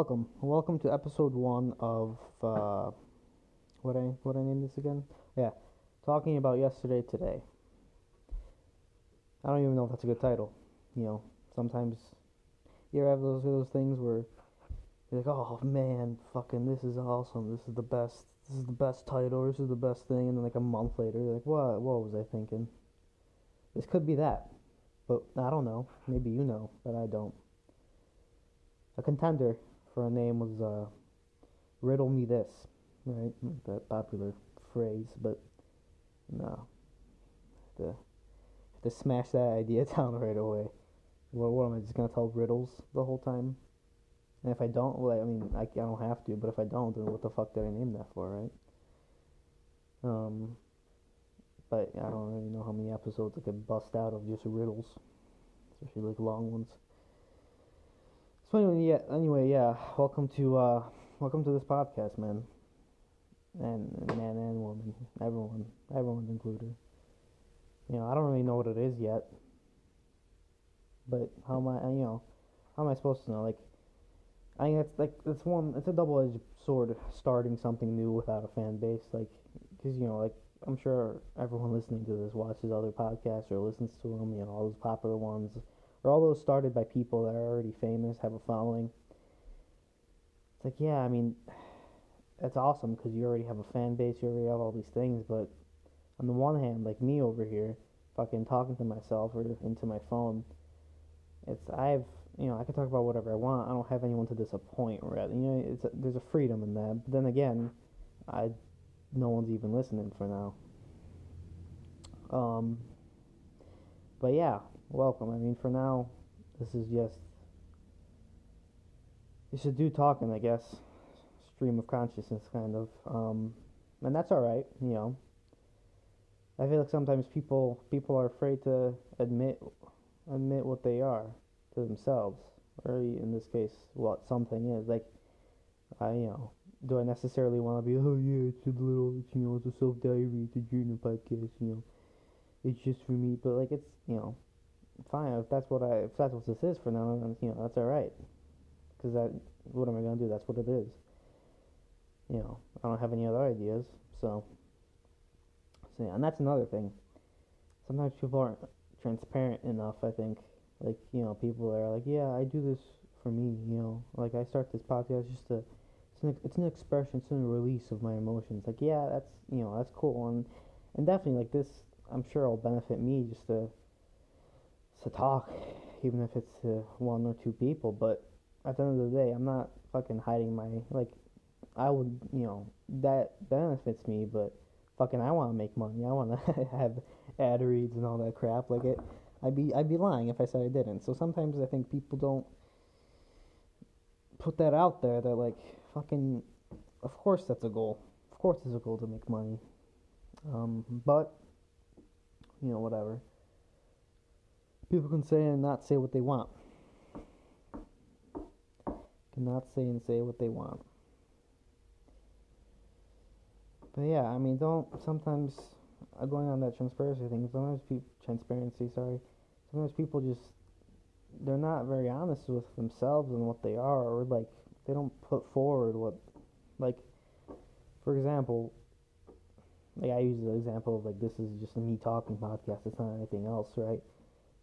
welcome, welcome to episode one of uh, what I what I named this again? Yeah, talking about yesterday today. I don't even know if that's a good title. You know, sometimes you ever have those those things where you're like, oh man, fucking, this is awesome. This is the best. This is the best title. This is the best thing. And then like a month later, you're like, what? What was I thinking? This could be that, but I don't know. Maybe you know, but I don't. A contender a name was uh, "Riddle Me This," right? That popular phrase, but no, have to smash that idea down right away. What, what am I just gonna tell riddles the whole time? And if I don't, well, I mean, I, I don't have to, but if I don't, then what the fuck did I name that for, right? Um, but I don't really know how many episodes I could bust out of just riddles, especially like long ones. So anyway, yeah, anyway, yeah. Welcome to uh, welcome to this podcast, man. And man and woman, everyone, everyone's included. You know, I don't really know what it is yet, but how am I? You know, how am I supposed to know? Like, I mean, it's like it's one. It's a double-edged sword starting something new without a fan base. Like, because you know, like I'm sure everyone listening to this watches other podcasts or listens to them. You know, all those popular ones, or all those started by people that are already famous, have a following. It's like, yeah, I mean, that's awesome because you already have a fan base, you already have all these things. But on the one hand, like me over here, fucking talking to myself or into my phone, it's I've you know, I can talk about whatever I want. I don't have anyone to disappoint. Rather, you know, it's a, there's a freedom in that. But then again, I no one's even listening for now. Um, but yeah, welcome. I mean, for now, this is just you should do talking, I guess. Stream of consciousness, kind of. Um, and that's all right, you know. I feel like sometimes people people are afraid to admit admit what they are to themselves, or in this case, what something is. Like, I, you know, do I necessarily want to be, oh yeah, it's a little, it's, you know, it's a self diary, it's a journal podcast, you know, it's just for me. But like, it's, you know, fine if that's what I, if that's what this is for now, then you know, that's all right. Because that, what am I gonna do? That's what it is. You know, I don't have any other ideas, so. So yeah, and that's another thing. Sometimes people aren't transparent enough. I think like, you know, people are like, yeah, I do this for me, you know. Like, I start this podcast just to, it's an, it's an expression, it's a release of my emotions. Like, yeah, that's, you know, that's cool. And, and definitely, like, this, I'm sure it'll benefit me just to, to talk, even if it's to one or two people. But at the end of the day, I'm not fucking hiding my, like, I would, you know, that benefits me, but fucking I want to make money. I want to have ad reads and all that crap. Like, it, I'd be I'd be lying if I said I didn't. So sometimes I think people don't put that out there. They're like, fucking, of course that's a goal. Of course it's a goal to make money. Um, but you know, whatever. People can say and not say what they want. Cannot say and say what they want. But yeah, I mean, don't sometimes uh, going on that transparency thing. Sometimes people transparency, sorry. Sometimes people just they're not very honest with themselves and what they are, or like they don't put forward what, like, for example, like I use the example of like this is just a me talking podcast. It's not anything else, right?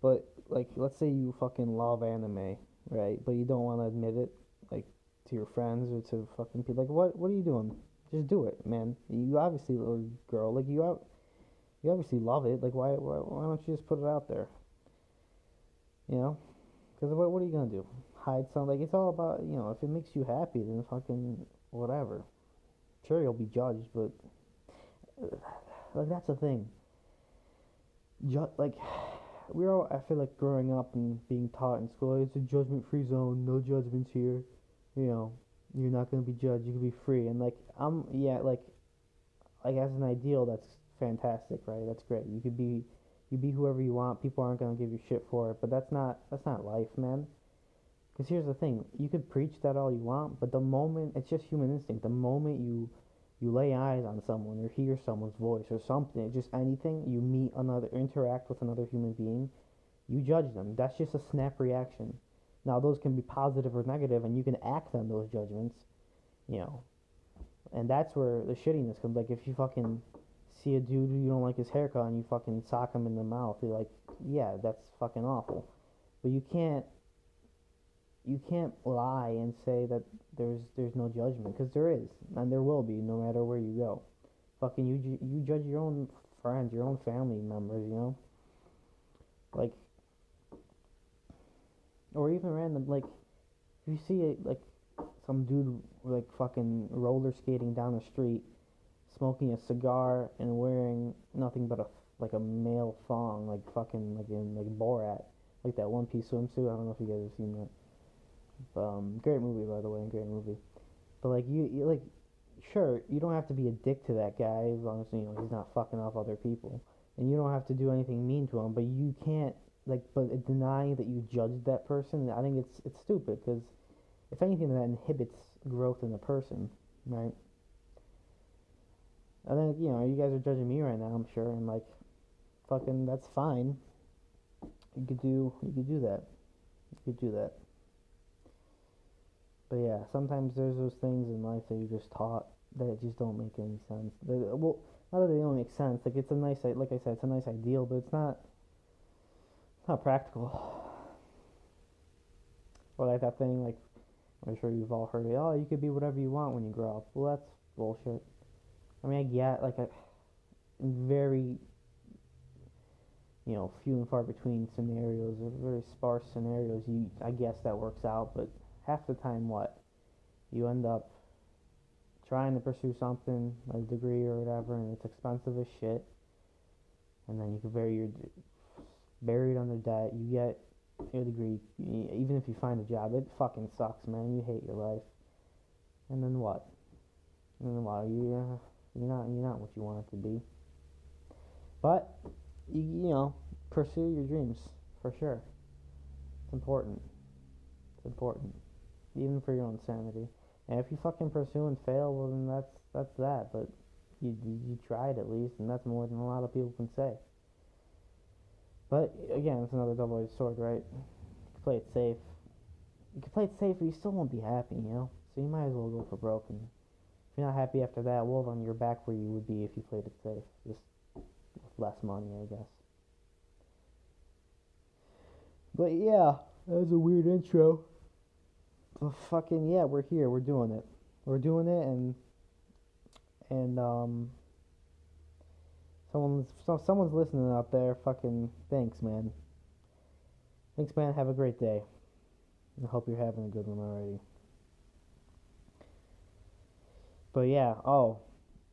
But like, let's say you fucking love anime, right? But you don't want to admit it, like to your friends or to fucking people. Like, what what are you doing? Just do it, man. You obviously, or girl, like you out you obviously love it. Like, why, why, why don't you just put it out there? You know? Because what, what are you to do? Hide something? Like, it's all about, you know, if it makes you happy, then fucking whatever. Sure, you'll be judged, but, like, that's the thing. Ju- like, we're all, I feel like growing up and being taught in school, it's a judgment free zone, no judgments here. You know, you're not to be judged, you can be free. And, like, I'm, yeah, like, like, as an ideal, that's fantastic, right? That's great. You could be you be whoever you want. People aren't gonna give you shit for it, but that's not that's not life, man. Because here's the thing: you could preach that all you want, but the moment it's just human instinct. The moment you you lay eyes on someone or hear someone's voice or something, just anything, you meet another, interact with another human being, you judge them. That's just a snap reaction. Now those can be positive or negative, and you can act on those judgments, you know. And that's where the shittiness comes. Like if you fucking see a dude you don't like his haircut and you fucking sock him in the mouth, you're like, yeah, that's fucking awful. But you can't you can't lie and say that there's there's no judgment because there is and there will be no matter where you go. Fucking you you judge your own friends, your own family members, you know. Like or even random like you see it like some dude like fucking roller skating down the street, smoking a cigar and wearing nothing but a like a male thong, like fucking like in like Borat, like that One Piece swimsuit. I don't know if you guys have seen that. Um, great movie by the way, great movie. But like you, you like, sure, you don't have to be a dick to that guy as long as you know he's not fucking off other people, and you don't have to do anything mean to him. But you can't like, but denying that you judged that person, I think it's it's stupid because if anything, that inhibits growth in the person, right? I think you know you guys are judging me right now. I'm sure, and like, fucking, that's fine. You could do you could do that. You could do that. But yeah, sometimes there's those things in life that you're just taught that just don't make any sense. They, uh, well, not that they don't make sense. Like it's a nice, like I said, it's a nice ideal, but it's not, not practical. Or like that thing, like I'm sure you've all heard it. Oh, you could be whatever you want when you grow up. Well, that's bullshit. I mean, I get like a very, you know, few and far between scenarios, or very sparse scenarios. You, I guess that works out, but half the time, what you end up trying to pursue something, a degree or whatever, and it's expensive as shit. And then you could bury your buried under debt. You get your degree, even if you find a job, it fucking sucks, man. You hate your life. And then what? And then what? You uh, you're not you're not what you want it to be. But you you know pursue your dreams for sure. It's important. It's important, even for your own sanity. And if you fucking pursue and fail, well then that's that's that. But you you tried at least, and that's more than a lot of people can say. But again, it's another double-edged sword, right? You can play it safe. You can play it safe, but you still won't be happy, you know. So you might as well go for broken. If you're not happy after that, well, then you're back where you would be if you played it safe, just with less money, I guess. But yeah, that was a weird intro. Fucking yeah, we're here. We're doing it. We're doing it, and and um Someone's so someone's listening out there. Fucking thanks, man. Thanks, man. Have a great day. I hope you're having a good one already. But yeah, oh,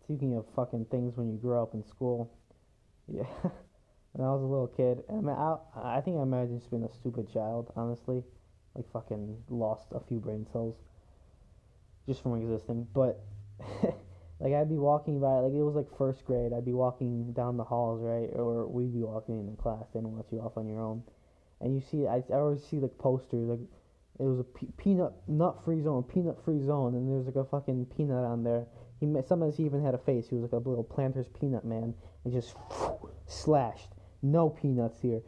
speaking of fucking things when you grow up in school, yeah. when I was a little kid, I mean, I, I think I might have just been a stupid child, honestly, like fucking lost a few brain cells just from existing. But like I'd be walking by, like it was like first grade. I'd be walking down the halls, right, or we'd be walking in the class. They don't let you off on your own, and you see, I, I always see like posters, like it was a pe- peanut nut free zone, peanut free zone, and there's like a fucking peanut on there. He sometimes he even had a face. He was like a little Planters peanut man, and just slashed. No peanuts here.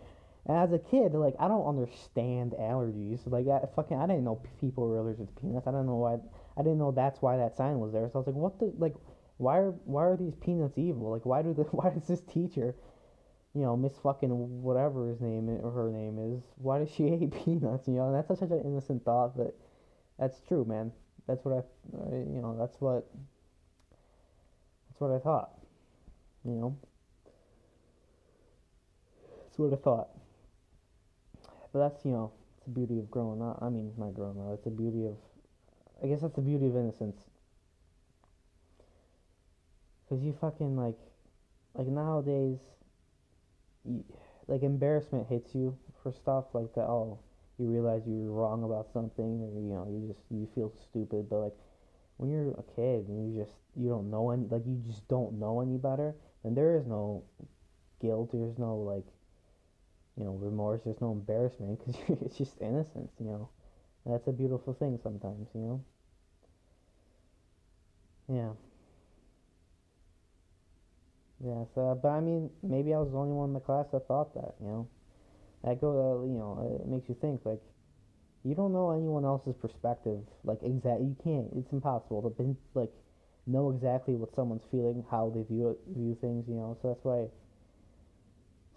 And as a kid, like I don't understand allergies. Like I fucking I didn't know people were allergic to peanuts. I don't know why. I didn't know that's why that sign was there. So I was like, what the like, why are why are these peanuts evil? Like why do the why does this teacher, you know, Miss fucking whatever his name or her name is, why does she hate peanuts? You know, and that's such an innocent thought, but that's true, man. That's what I, you know, that's what that's what I thought. You know, that's what I thought. But that's you know, it's the beauty of growing up. I mean, not growing up. It's the beauty of I guess that's the beauty of innocence. Cause you fucking like, like nowadays, you, like embarrassment hits you for stuff like that. Oh, you realize you were wrong about something, or you know, you just you feel stupid. But like, when you're a kid and you just you don't know any, like you just don't know any better, then there is no guilt. There's no like, you know, remorse. There's no embarrassment because it's just innocence. You know. And that's a beautiful thing sometimes, you know? Yeah. Yeah, so, but I mean, maybe I was the only one in the class that thought that, you know? That go, uh, you know, it makes you think, like, you don't know anyone else's perspective. Like exact, you can't. It's impossible to like know exactly what someone's feeling, how they view it, view things. You know, so that's why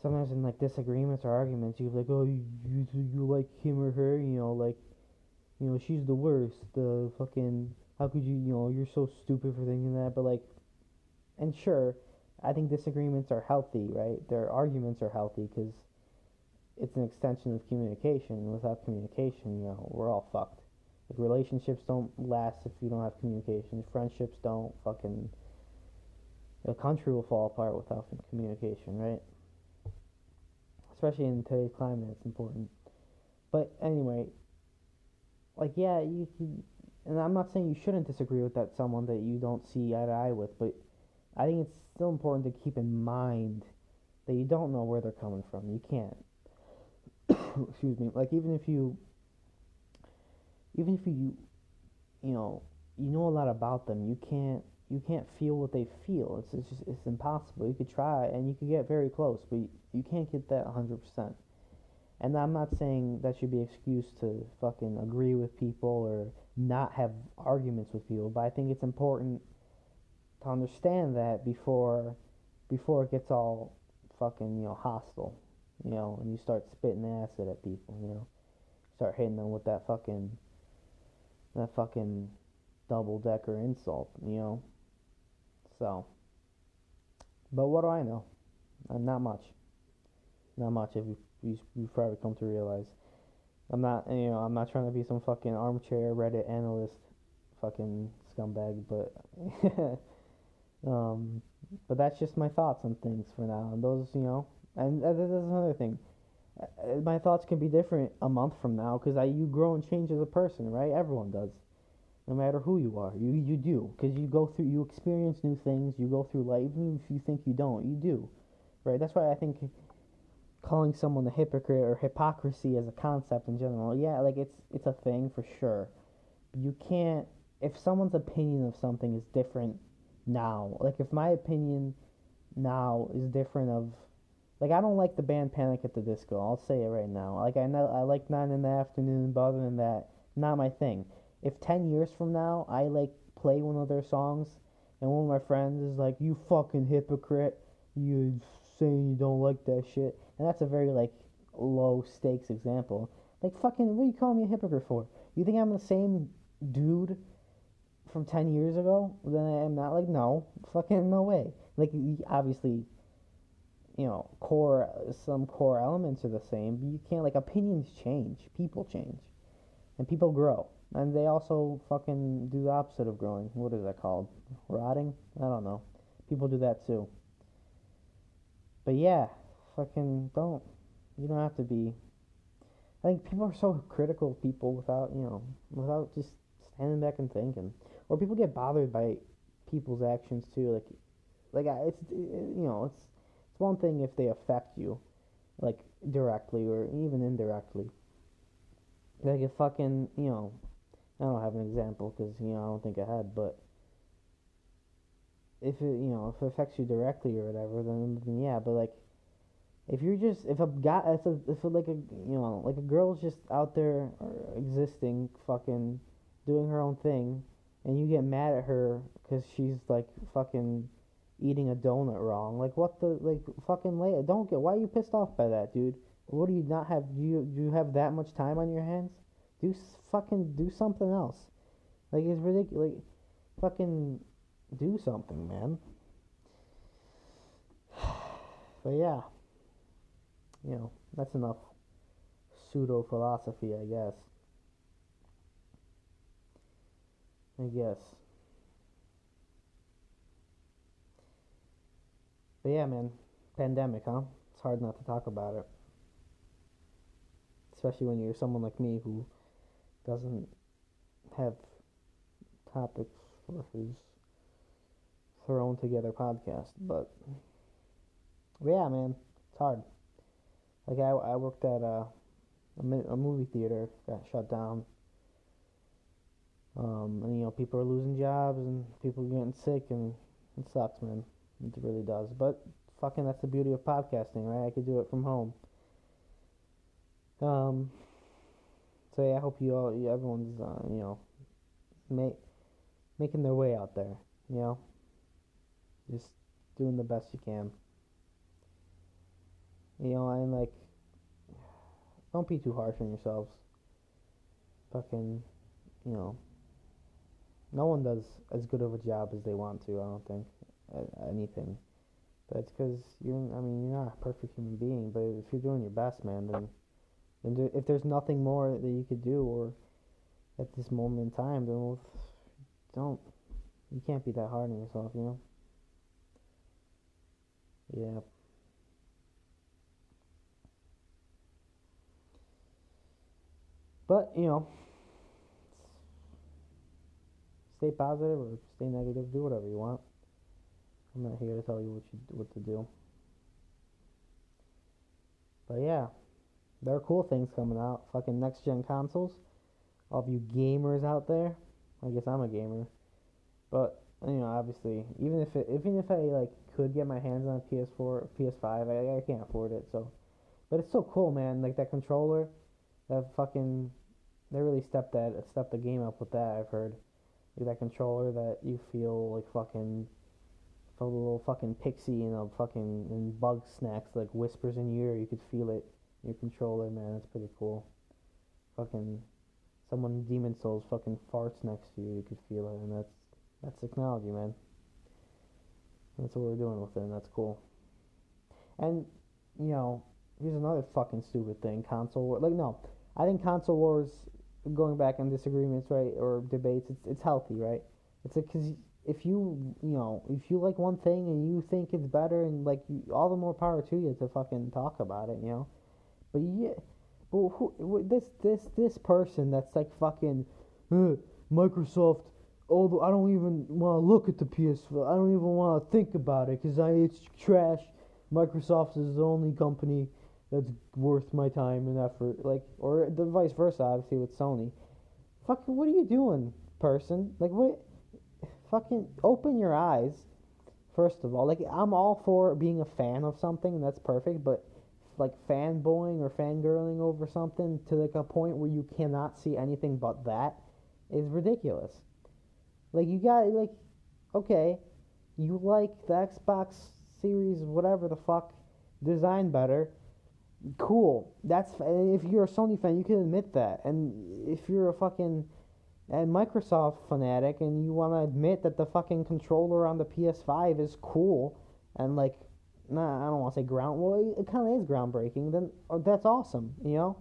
sometimes in like disagreements or arguments, you're like, oh, you, you like him or her, you know, like, you know, she's the worst. The fucking how could you, you know, you're so stupid for thinking that. But like, and sure, I think disagreements are healthy, right? Their arguments are healthy because it's an extension of communication. Without communication, you know, we're all fucked. Like relationships don't last if you don't have communication. Friendships don't fucking. The country will fall apart without communication, right? Especially in today's climate, it's important. But anyway, like yeah, you can, and I'm not saying you shouldn't disagree with that someone that you don't see eye to eye with, but I think it's still important to keep in mind that you don't know where they're coming from. You can't. Excuse me. Like even if you, even if you, you know, you know a lot about them, you can't you can't feel what they feel. It's, it's just it's impossible. You could try and you could get very close, but you, you can't get that 100%. And I'm not saying that should be excuse to fucking agree with people or not have arguments with people, but I think it's important to understand that before before it gets all fucking, you know, hostile, you know, and you start spitting acid at people, you know. Start hitting them with that fucking that fucking double decker insult, you know. So, but what do I know? Uh, not much. Not much. If you, you probably come to realize, I'm not. You know, I'm not trying to be some fucking armchair Reddit analyst, fucking scumbag. But, um, but that's just my thoughts on things for now. And those, you know, and uh, there's another thing. Uh, my thoughts can be different a month from now because I you grow and change as a person, right? Everyone does no matter who you are. You you do because you go through you experience new things. You go through life even if you think you don't. You do, right? That's why I think calling someone a hypocrite or hypocrisy as a concept in general, yeah, like it's it's a thing for sure. You can't if someone's opinion of something is different now. Like if my opinion now is different of like I don't like the band Panic at the Disco. I'll say it right now. Like I know I like Nine in the Afternoon, but other than that, not my thing if 10 years from now I like play one of their songs and one of my friends is like, you fucking hypocrite, you saying you don't like that shit, and that's a very like low stakes example. Like fucking, what are you calling me a hypocrite for? You think I'm the same dude from 10 years ago than I am now? Like, no, fucking no way. Like, obviously, you know, core, some core elements are the same, but you can't, like, opinions change, people change, and people grow. And they also fucking do the opposite of growing. What is that called? Rotting? I don't know. People do that too. But yeah, fucking don't. You don't have to be. I think people are so critical of people without, you know, without just standing back and thinking. Or people get bothered by people's actions too. Like, like it's you know, it's it's one thing if they affect you, like directly or even indirectly. Like if fucking, you know, I don't have an example because you know I don't think I had, but if it you know if it affects you directly or whatever, then, then yeah. But like, if you're just if a guy if a, if a, like a you know like a girl's just out there existing, fucking doing her own thing, and you get mad at her because she's like fucking eating a donut wrong, like what the like fucking lay don't get why are you pissed off by that, dude? What do you not have? Do you do you have that much time on your hands? Do fucking do something else. Like it's ridiculous. Like, fucking do something, man. But yeah, you know that's enough pseudo philosophy, I guess. I guess. But yeah, man, pandemic, huh? It's hard not to talk about it. Especially when you're someone like me who doesn't have topics for his thrown together podcast. But, yeah, man, it's hard. Like I, I worked at a, a, a movie theater got shut down. Um, and you know people are losing jobs and people are getting sick and it sucks, man. It really does. But fucking, that's the beauty of podcasting, right? I could do it from home. Um, So yeah, I hope you all, everyone's, uh, you know, make making their way out there. You know, just doing the best you can. You know, and like, don't be too harsh on yourselves. Fucking, you know, no one does as good of a job as they want to. I don't think anything. But it's because you're. I mean, you're not a perfect human being. But if you're doing your best, man, then, there, if there's nothing more that you could do, or at this moment in time, then well, don't. You can't be that hard on yourself, you know. Yeah. But you know, stay positive or stay negative. Do whatever you want. I'm not here to tell you what you what to do. But yeah, there are cool things coming out. Fucking next gen consoles. All of you gamers out there. I guess I'm a gamer. But you know, obviously, even if it, even if I like could get my hands on a PS4, PS5, I, I can't afford it. So, but it's so cool, man. Like that controller, that fucking, they really stepped that stepped the game up with that. I've heard, like that controller that you feel like fucking, feel a little fucking pixie and a fucking and snacks like whispers in your ear. You could feel it your controller, man. That's pretty cool. Fucking, someone Demon's Souls fucking farts next to you. You could feel it, and that's that's technology, man. That's what we're doing with it, and that's cool. And, you know, here's another fucking stupid thing console war. Like, no, I think console wars, going back on disagreements, right, or debates, it's, it's healthy, right? It's because if you, you know, if you like one thing and you think it's better, and like, you, all the more power to you to fucking talk about it, you know? But yeah, but who, this, this, this person that's like fucking, uh, Microsoft although I don't even want to look at the PS4. I don't even want to think about it because I it's trash. Microsoft is the only company that's worth my time and effort. Like, or the vice versa, obviously with Sony. Fucking, what are you doing, person? Like, what? Fucking open your eyes. First of all, like I'm all for being a fan of something, and that's perfect. But like fanboying or fangirling over something to like a point where you cannot see anything but that is ridiculous. Like you got like okay, you like the Xbox Series whatever the fuck design better. Cool. That's if you're a Sony fan, you can admit that. And if you're a fucking and Microsoft fanatic and you want to admit that the fucking controller on the PS5 is cool and like nah, I don't want to say ground well it kind of is groundbreaking then oh, that's awesome you know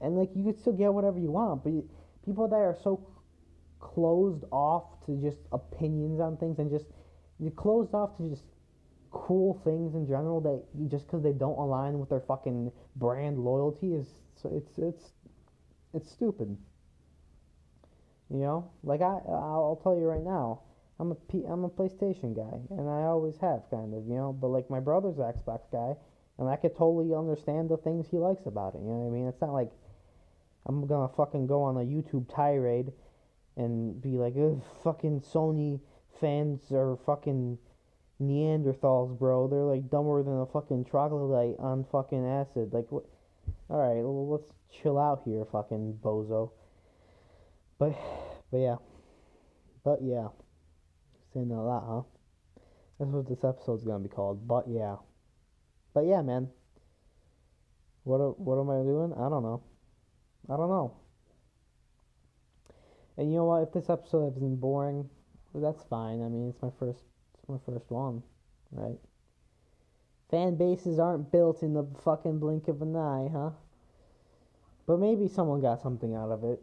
and like you could still get whatever you want but you, people that are so closed off to just opinions on things and just you're closed off to just cool things in general that you, just because they don't align with their fucking brand loyalty is it's it's it's stupid. You know, like I I'll tell you right now, I'm a P, I'm a PlayStation guy, and I always have kind of, you know. But like my brother's Xbox guy, and I could totally understand the things he likes about it. You know what I mean? It's not like I'm gonna fucking go on a YouTube tirade and be like, fucking Sony fans are fucking Neanderthals, bro. They're like dumber than a fucking troglodyte on fucking acid. Like, what? All right, well, let's chill out here, fucking bozo. But, but yeah, but yeah, saying a lot, huh? That's what this episode's gonna be called. But yeah, but yeah, man. What what am I doing? I don't know. I don't know. And you know what? If this episode has been boring, that's fine. I mean, it's my first, it's my first one, right? Fan bases aren't built in the fucking blink of an eye, huh? But maybe someone got something out of it.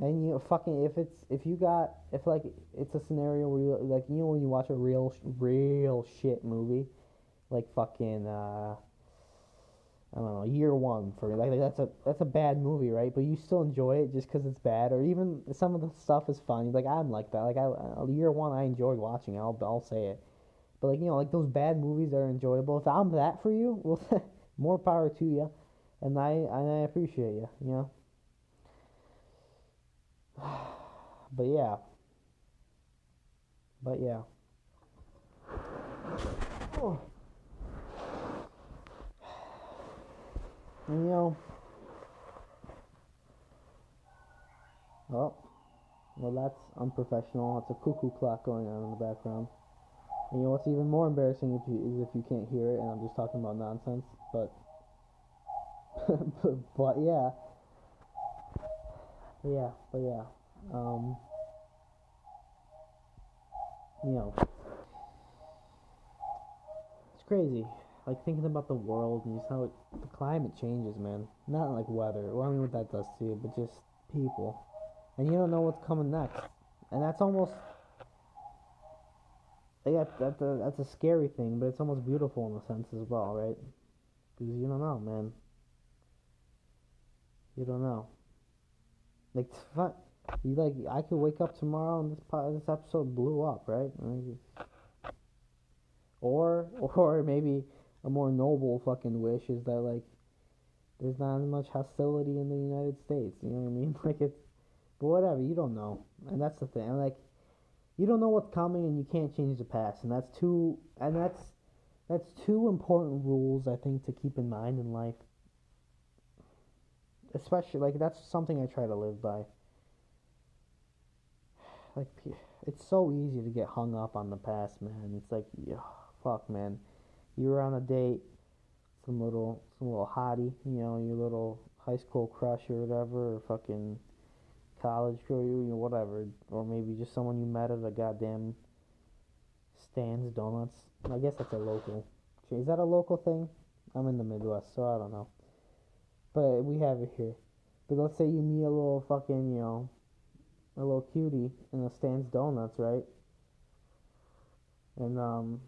And you fucking if it's if you got if like it's a scenario where you like you know when you watch a real real shit movie, like fucking uh I don't know, year one for like, like that's a that's a bad movie, right? But you still enjoy it just because it's bad, or even some of the stuff is funny. Like I'm like that. Like I uh, year one, I enjoyed watching. I'll I'll say it. But like you know, like those bad movies are enjoyable. If I'm that for you, well, more power to you, and I and I appreciate you. You know. But yeah. But yeah. Oh. You know, Oh, well, that's unprofessional. It's a cuckoo clock going on in the background. And you know what's even more embarrassing if you, is if you can't hear it and I'm just talking about nonsense. But, but, but yeah, yeah, but yeah, um, you know, it's crazy. Like thinking about the world and just how it, the climate changes, man. Not like weather. Well, I mean what that does to you, but just people. And you don't know what's coming next. And that's almost yeah, that's a that's a scary thing, but it's almost beautiful in a sense as well, right? Because you don't know, man. You don't know. Like, you like I could wake up tomorrow and this po- this episode blew up, right? Or or maybe a more noble fucking wish is that like there's not as much hostility in the United States. You know what I mean? Like it's, but whatever. You don't know, and that's the thing. Like you don't know what's coming and you can't change the past and that's two and that's that's two important rules I think to keep in mind in life especially like that's something I try to live by like it's so easy to get hung up on the past man it's like yeah, fuck man you were on a date some little some little hottie you know your little high school crush or whatever or fucking college girl, you, know, whatever, or maybe just someone you met at a goddamn Stan's Donuts. I guess that's a local. Is that a local thing? I'm in the Midwest, so I don't know. But we have it here. But let's say you meet a little fucking, you know, a little cutie in a Stan's Donuts, right? And um,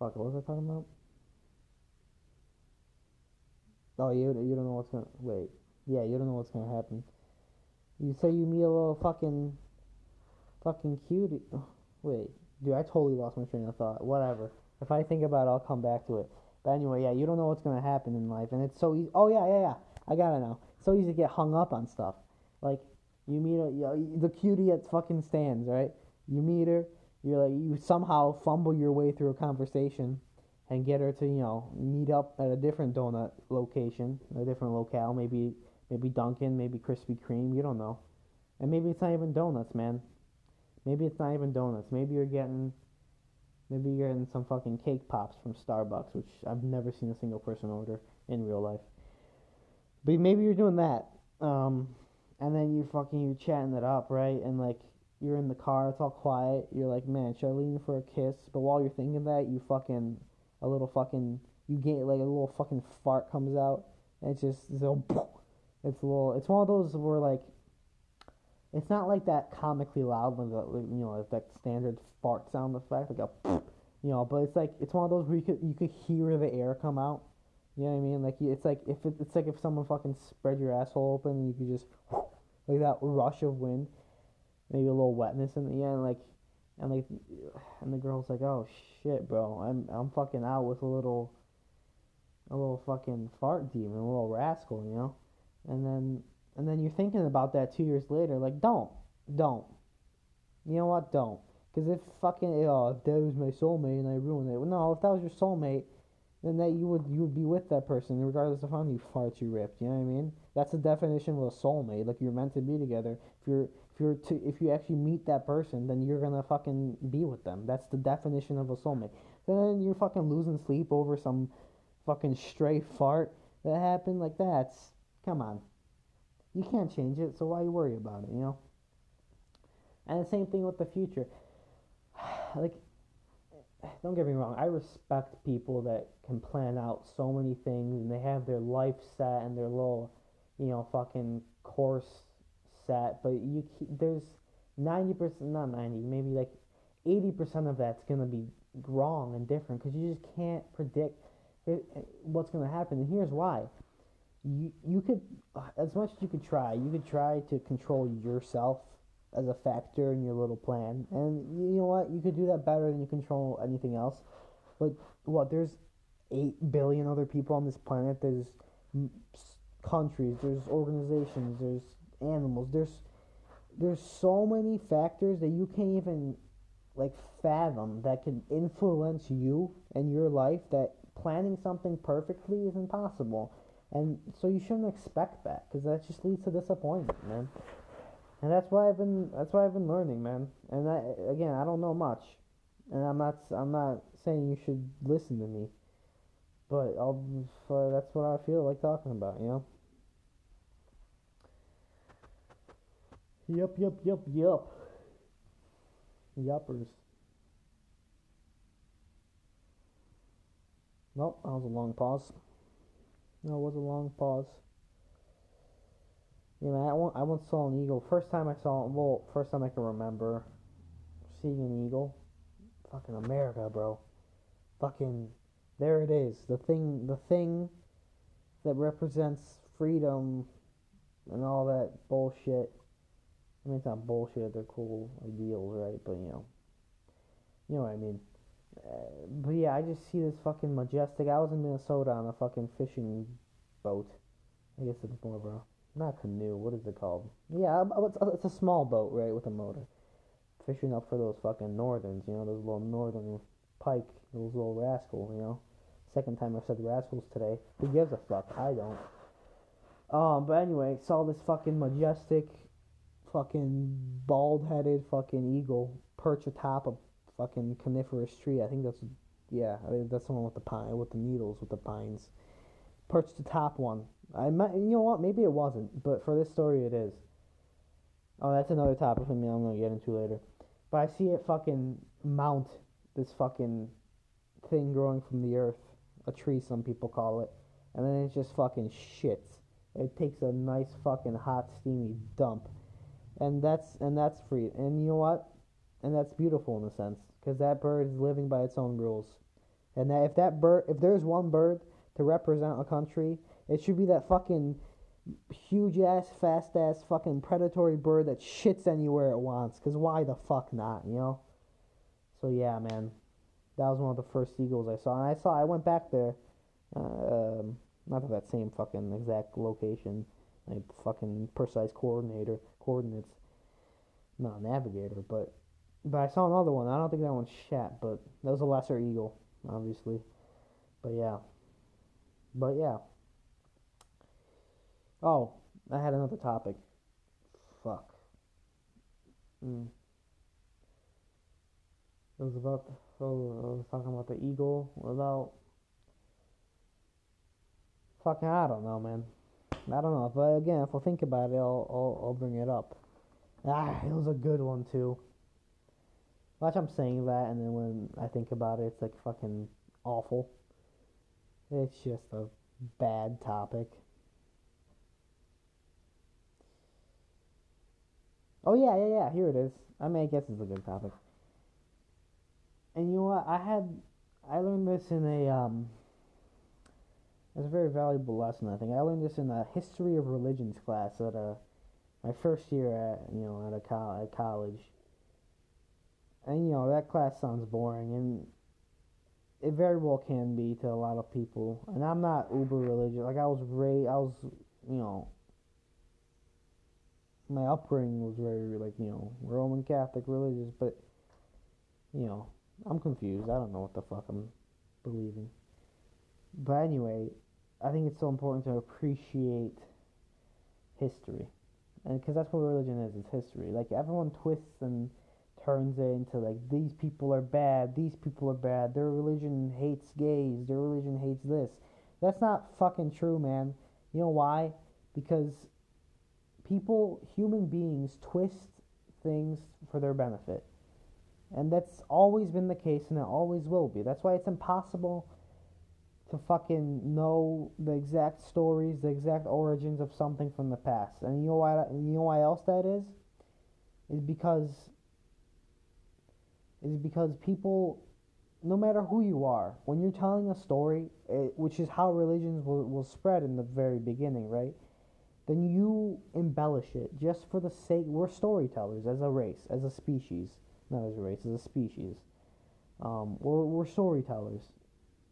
fuck, what was I talking about? Oh, you you don't know what's gonna wait. Yeah, you don't know what's gonna happen. You say you meet a little fucking, fucking cutie. Wait, dude, I totally lost my train of thought. Whatever. If I think about it, I'll come back to it. But anyway, yeah, you don't know what's gonna happen in life, and it's so easy. Oh yeah, yeah, yeah. I gotta know. It's so easy to get hung up on stuff. Like you meet a, you know, the cutie at fucking Stan's, right? You meet her. You're like you somehow fumble your way through a conversation and get her to you know meet up at a different donut location, a different locale, maybe Maybe Dunkin', maybe Krispy Kreme, you don't know. And maybe it's not even donuts, man. Maybe it's not even donuts. Maybe you're getting maybe you're getting some fucking cake pops from Starbucks, which I've never seen a single person order in real life. But maybe you're doing that. Um, and then you fucking you're chatting it up, right? And like you're in the car, it's all quiet. You're like, man, should I lean for a kiss? But while you're thinking that, you fucking a little fucking you get like a little fucking fart comes out. And it's just so it's a little. It's one of those where like, it's not like that comically loud, one that you know, that standard fart sound effect, like a, you know. But it's like it's one of those where you could you could hear the air come out. You know what I mean? Like it's like if it, it's like if someone fucking spread your asshole open you could just like that rush of wind, maybe a little wetness in the end, like and like and the girl's like, oh shit, bro, I'm I'm fucking out with a little a little fucking fart demon, a little rascal, you know and then and then you're thinking about that two years later, like don't, don't. You know what? Don't. Because if fucking oh, if that was my soulmate and I ruined it, well, no, if that was your soulmate, then that you would you would be with that person regardless of how many farts you ripped. You know what I mean? That's the definition of a soulmate. Like you're meant to be together. If you're if you're to if you actually meet that person, then you're gonna fucking be with them. That's the definition of a soulmate. Then you're fucking losing sleep over some fucking stray fart that happened. Like that's Come on. You can't change it, so why you worry about it, you know? And the same thing with the future. like, don't get me wrong, I respect people that can plan out so many things and they have their life set and their little, you know, fucking course set, but you there's 90%, not 90, maybe like 80% of that's going to be wrong and different because you just can't predict it, what's going to happen. And here's why you you could uh, as much as you could try you could try to control yourself as a factor in your little plan. And you know what? You could do that better than you control anything else. But what there's 8 billion other people on this planet. There's countries there's organizations there's animals there's there's so many factors that you can't even like fathom that can influence you and your life that planning something perfectly is impossible and so you shouldn't expect that because that just leads to disappointment, man. And that's why I've been that's why I've been learning, man. And I, again, I don't know much, and I'm not I'm not saying you should listen to me, but I'll uh, that's what I feel like talking about, you know. Yup, yup, yup, yup. Yuppers. Nope, that was a long pause. No, it was a long pause. You know, I, once, I once saw an eagle. First time I saw, well, first time I can remember seeing an eagle. Fucking America, bro. Fucking, there it is. The thing, the thing that represents freedom and all that bullshit. I mean, it's not bullshit. They're cool ideals, right? But you know, you know what I mean. But yeah, I just see this fucking majestic. I was in Minnesota on a fucking fishing boat. I guess it's more of a not canoe. What is it called? Yeah, it's, it's a small boat, right, with a motor. Fishing up for those fucking northerns, you know, those little northern pike, those little rascals, you know. Second time I've said rascals today. Who gives a fuck? I don't. Um, but anyway, saw this fucking majestic, fucking bald-headed fucking eagle perch atop a fucking coniferous tree. I think that's, yeah, I mean, that's the one with the pine, with the needles, with the pines. Perched the top one. I might, you know what? Maybe it wasn't, but for this story, it is. Oh, that's another topic for me. I'm gonna get into later. But I see it fucking mount this fucking thing growing from the earth, a tree, some people call it, and then it just fucking shits. It takes a nice fucking hot steamy dump, and that's and that's free. And you know what? And that's beautiful in a sense, because that bird is living by its own rules. And that if that bird, if there's one bird to represent a country it should be that fucking huge ass, fast ass, fucking predatory bird that shits anywhere it wants. Cause why the fuck not, you know? So yeah, man, that was one of the first eagles I saw, and I saw. I went back there, uh, um, not to that same fucking exact location, like fucking precise coordinator coordinates, not navigator, but but I saw another one. I don't think that one's shat, but that was a lesser eagle, obviously. But yeah, but yeah. Oh, I had another topic. Fuck. Mm. It was about the, oh, I was talking about the eagle. About fucking I don't know, man. I don't know. But again, if I think about it, I'll I'll, I'll bring it up. Ah, it was a good one too. Watch, I'm saying that, and then when I think about it, it's like fucking awful. It's just a bad topic. Oh yeah, yeah, yeah. Here it is. I mean, I guess it's a good topic. And you know what? I had I learned this in a um. It's a very valuable lesson. I think I learned this in a history of religions class at a my first year at you know at a co- at college. And you know that class sounds boring, and it very well can be to a lot of people. And I'm not uber religious. Like I was raised, I was you know my upbringing was very like you know Roman Catholic religious, but you know I'm confused. I don't know what the fuck I'm believing. But anyway, I think it's so important to appreciate history, and because that's what religion is. It's history. Like everyone twists and turns it into like these people are bad, these people are bad. Their religion hates gays. Their religion hates this. That's not fucking true, man. You know why? Because people, human beings, twist things for their benefit. And that's always been the case and it always will be. That's why it's impossible to fucking know the exact stories, the exact origins of something from the past. And you know why you know why else that is? Is because is because people no matter who you are, when you're telling a story, it, which is how religions will, will spread in the very beginning, right? then you embellish it just for the sake. We're storytellers as a race, as a species, not as a race, as a species. Um, we're, we're storytellers.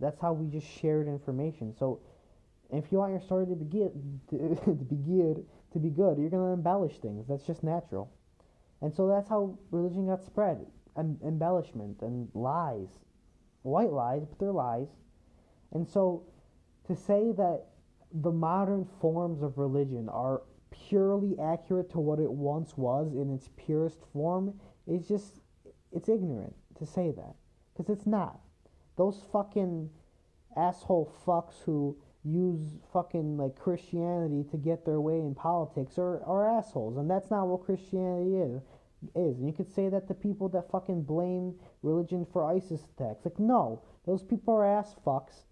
That's how we just shared information. So, if you want your story to be to be good, to be good, you're gonna embellish things. That's just natural. And so that's how religion got spread. Em- embellishment and lies, white lies, but they're lies. And so, to say that the modern forms of religion are purely accurate to what it once was in its purest form is just it's ignorant to say that because it's not. Those fucking asshole fucks who use fucking like Christianity to get their way in politics are, are assholes, and that's not what Christianity is. Is and you could say that the people that fucking blame religion for ISIS attacks. Like no, those people are ass fucks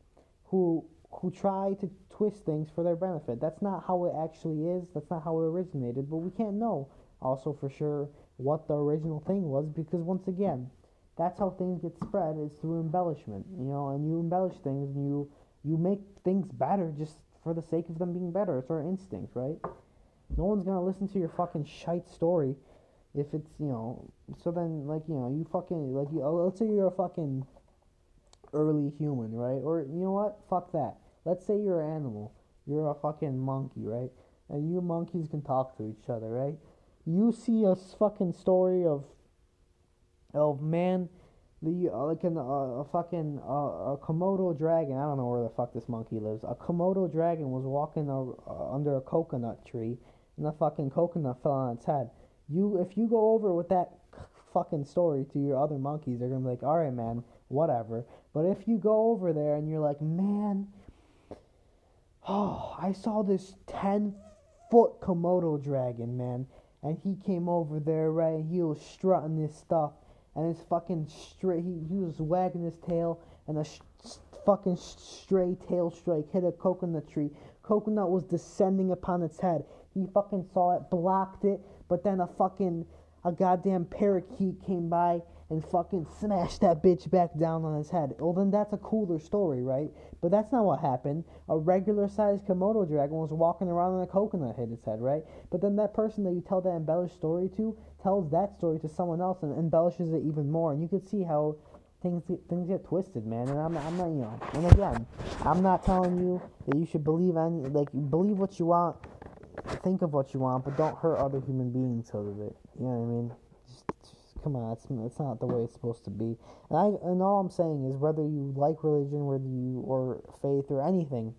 who who try to twist things for their benefit. That's not how it actually is. That's not how it originated. But we can't know also for sure what the original thing was because once again, that's how things get spread is through embellishment. You know, and you embellish things and you you make things better just for the sake of them being better. It's our instinct, right? No one's gonna listen to your fucking shite story if it's you know. So then, like you know, you fucking like you. Let's say you're a fucking early human, right? Or you know what? Fuck that. Let's say you're an animal. You're a fucking monkey, right? And you monkeys can talk to each other, right? You see a fucking story of of man the uh, like an, uh, a fucking uh, a Komodo dragon. I don't know where the fuck this monkey lives. A Komodo dragon was walking uh, under a coconut tree, and the fucking coconut fell on its head. You, if you go over with that fucking story to your other monkeys, they're gonna be like, "All right, man, whatever." But if you go over there and you're like, "Man, oh, I saw this ten foot Komodo dragon, man, and he came over there, right? He was strutting this stuff." and his fucking straight, he, he was wagging his tail, and a sh- fucking stray tail strike hit a coconut tree. Coconut was descending upon its head. He fucking saw it, blocked it, but then a fucking, a goddamn parakeet came by and fucking smashed that bitch back down on his head. Well, then that's a cooler story, right? But that's not what happened. A regular sized Komodo dragon was walking around and a coconut hit its head, right? But then that person that you tell that embellished story to tells that story to someone else and embellishes it even more. And you can see how things get, things get twisted, man. And I'm I'm not, you know. And again, I'm not telling you that you should believe any, like, believe what you want, think of what you want, but don't hurt other human beings because of it. You know what I mean? Just just, come on, it's, it's not the way it's supposed to be. And I and all I'm saying is whether you like religion, whether you or faith or anything,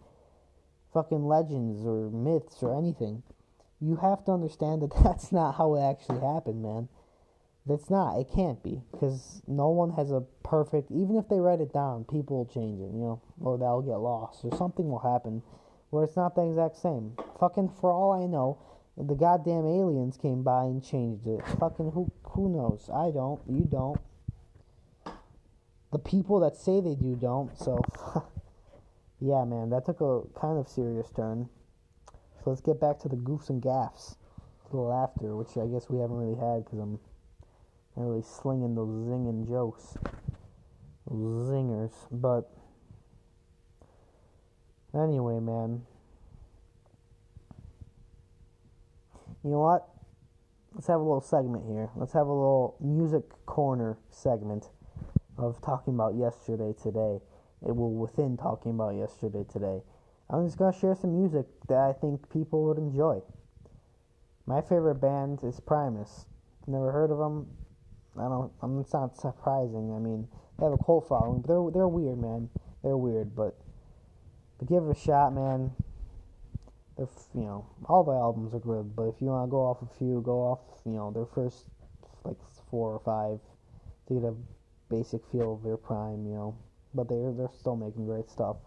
fucking legends or myths or anything, you have to understand that that's not how it actually happened, man. That's not. It can't be because no one has a perfect. Even if they write it down, people will change it, you know, or they'll get lost, or something will happen where it's not the exact same. Fucking for all I know, the goddamn aliens came by and changed it. Fucking who who knows? I don't. You don't. The people that say they do don't. So yeah, man, that took a kind of serious turn. So let's get back to the goofs and gaffs. A little laughter, which I guess we haven't really had because I'm not really slinging those zinging jokes. Those zingers. But anyway, man. You know what? Let's have a little segment here. Let's have a little music corner segment of talking about yesterday today. It will within talking about yesterday today. I'm just gonna share some music that I think people would enjoy. My favorite band is Primus. Never heard of them. I don't. I mean, it's not surprising. I mean, they have a cult following. But they're they're weird, man. They're weird, but but give it a shot, man if you know all the albums are good, but if you want to go off a few, go off you know their first like four or five to get a basic feel of their prime, you know. But they're they're still making great stuff.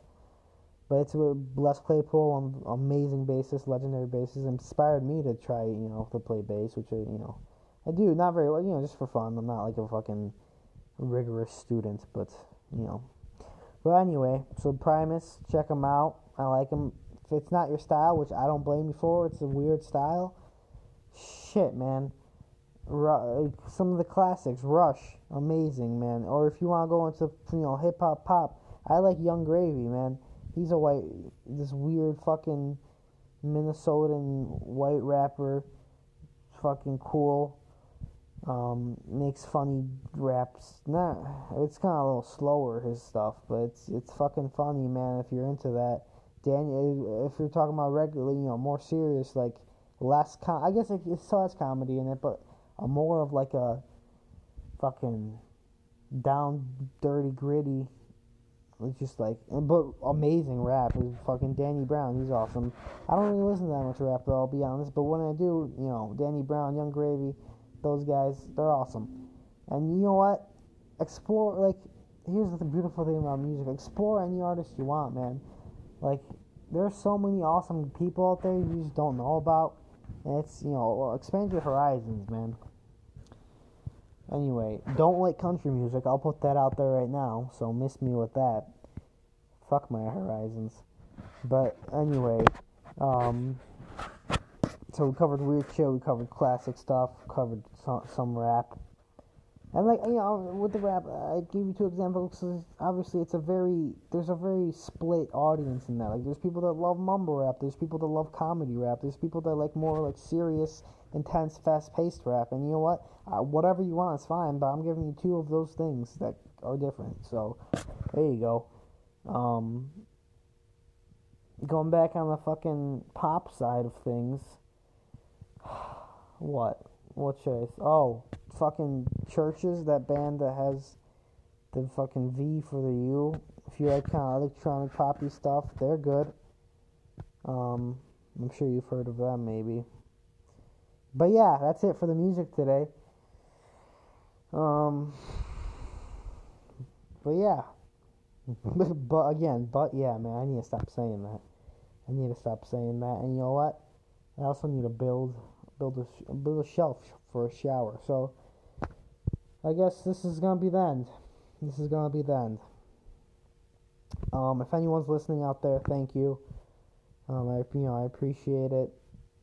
But it's with Les Claypool, on amazing bassist, legendary bassist, inspired me to try you know to play bass, which I, you know I do not very well, you know, just for fun. I'm not like a fucking rigorous student, but you know. But anyway, so Primus, check them out. I like them if it's not your style, which I don't blame you for, it's a weird style. Shit, man. Ru- uh, some of the classics, Rush, amazing, man. Or if you want to go into you know hip hop pop, I like Yung Gravy, man. He's a white, this weird fucking Minnesotan white rapper, fucking cool. Um, makes funny raps. Nah, it's kind of a little slower his stuff, but it's it's fucking funny, man. If you're into that. Daniel, if you're talking about regularly, you know, more serious, like less com- I guess it, it still has comedy in it, but a more of like a fucking down, dirty, gritty It's just like, but amazing rap. Is fucking Danny Brown. He's awesome. I don't really listen to that much rap, though. I'll be honest. But when I do, you know, Danny Brown, Yung Gravy, those guys, they're awesome. And you know what? Explore. Like, here's the beautiful thing about music. Explore any artist you want, man. Like, there's so many awesome people out there you just don't know about. And it's you know, expand your horizons, man. Anyway, don't like country music. I'll put that out there right now. So miss me with that. Fuck my horizons. But anyway, um, so we covered weird shit. We covered classic stuff. Covered some, some rap. And like you know, with the rap, I give you two examples. Obviously, it's a very there's a very split audience in that. Like, there's people that love mumble rap. There's people that love comedy rap. There's people that like more like serious intense, fast-paced rap. And you know what? Uh, whatever you want is fine. But I'm giving you two of those things that are different. So there you go. Um, going back on the fucking pop side of things. What? What should I? Oh, fucking CHVRCHES That band that has the fucking V for the U. If you like kind of electronic poppy stuff, they're good. Um, I'm sure you've heard of them, maybe. But yeah, that's it for the music today. Um, but yeah, but again, but yeah, man, I need to stop saying that. I need to stop saying that. And you know what? I also need to build build a build a shelf for a shower. So I guess this is gonna be the end. This is gonna be the end. Um, if anyone's listening out there, thank you. Um, I you know I appreciate it.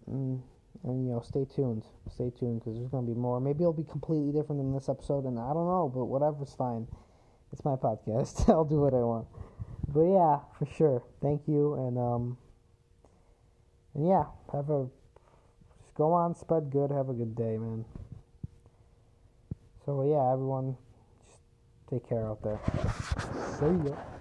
Mm and you know stay tuned stay tuned because there's to be more maybe it'll be completely different than this episode and i don't know but whatever's fine it's my podcast i'll do what i want but yeah for sure thank you and um and yeah have a go on spread good have a good day man. So yeah everyone just take care out there. See ya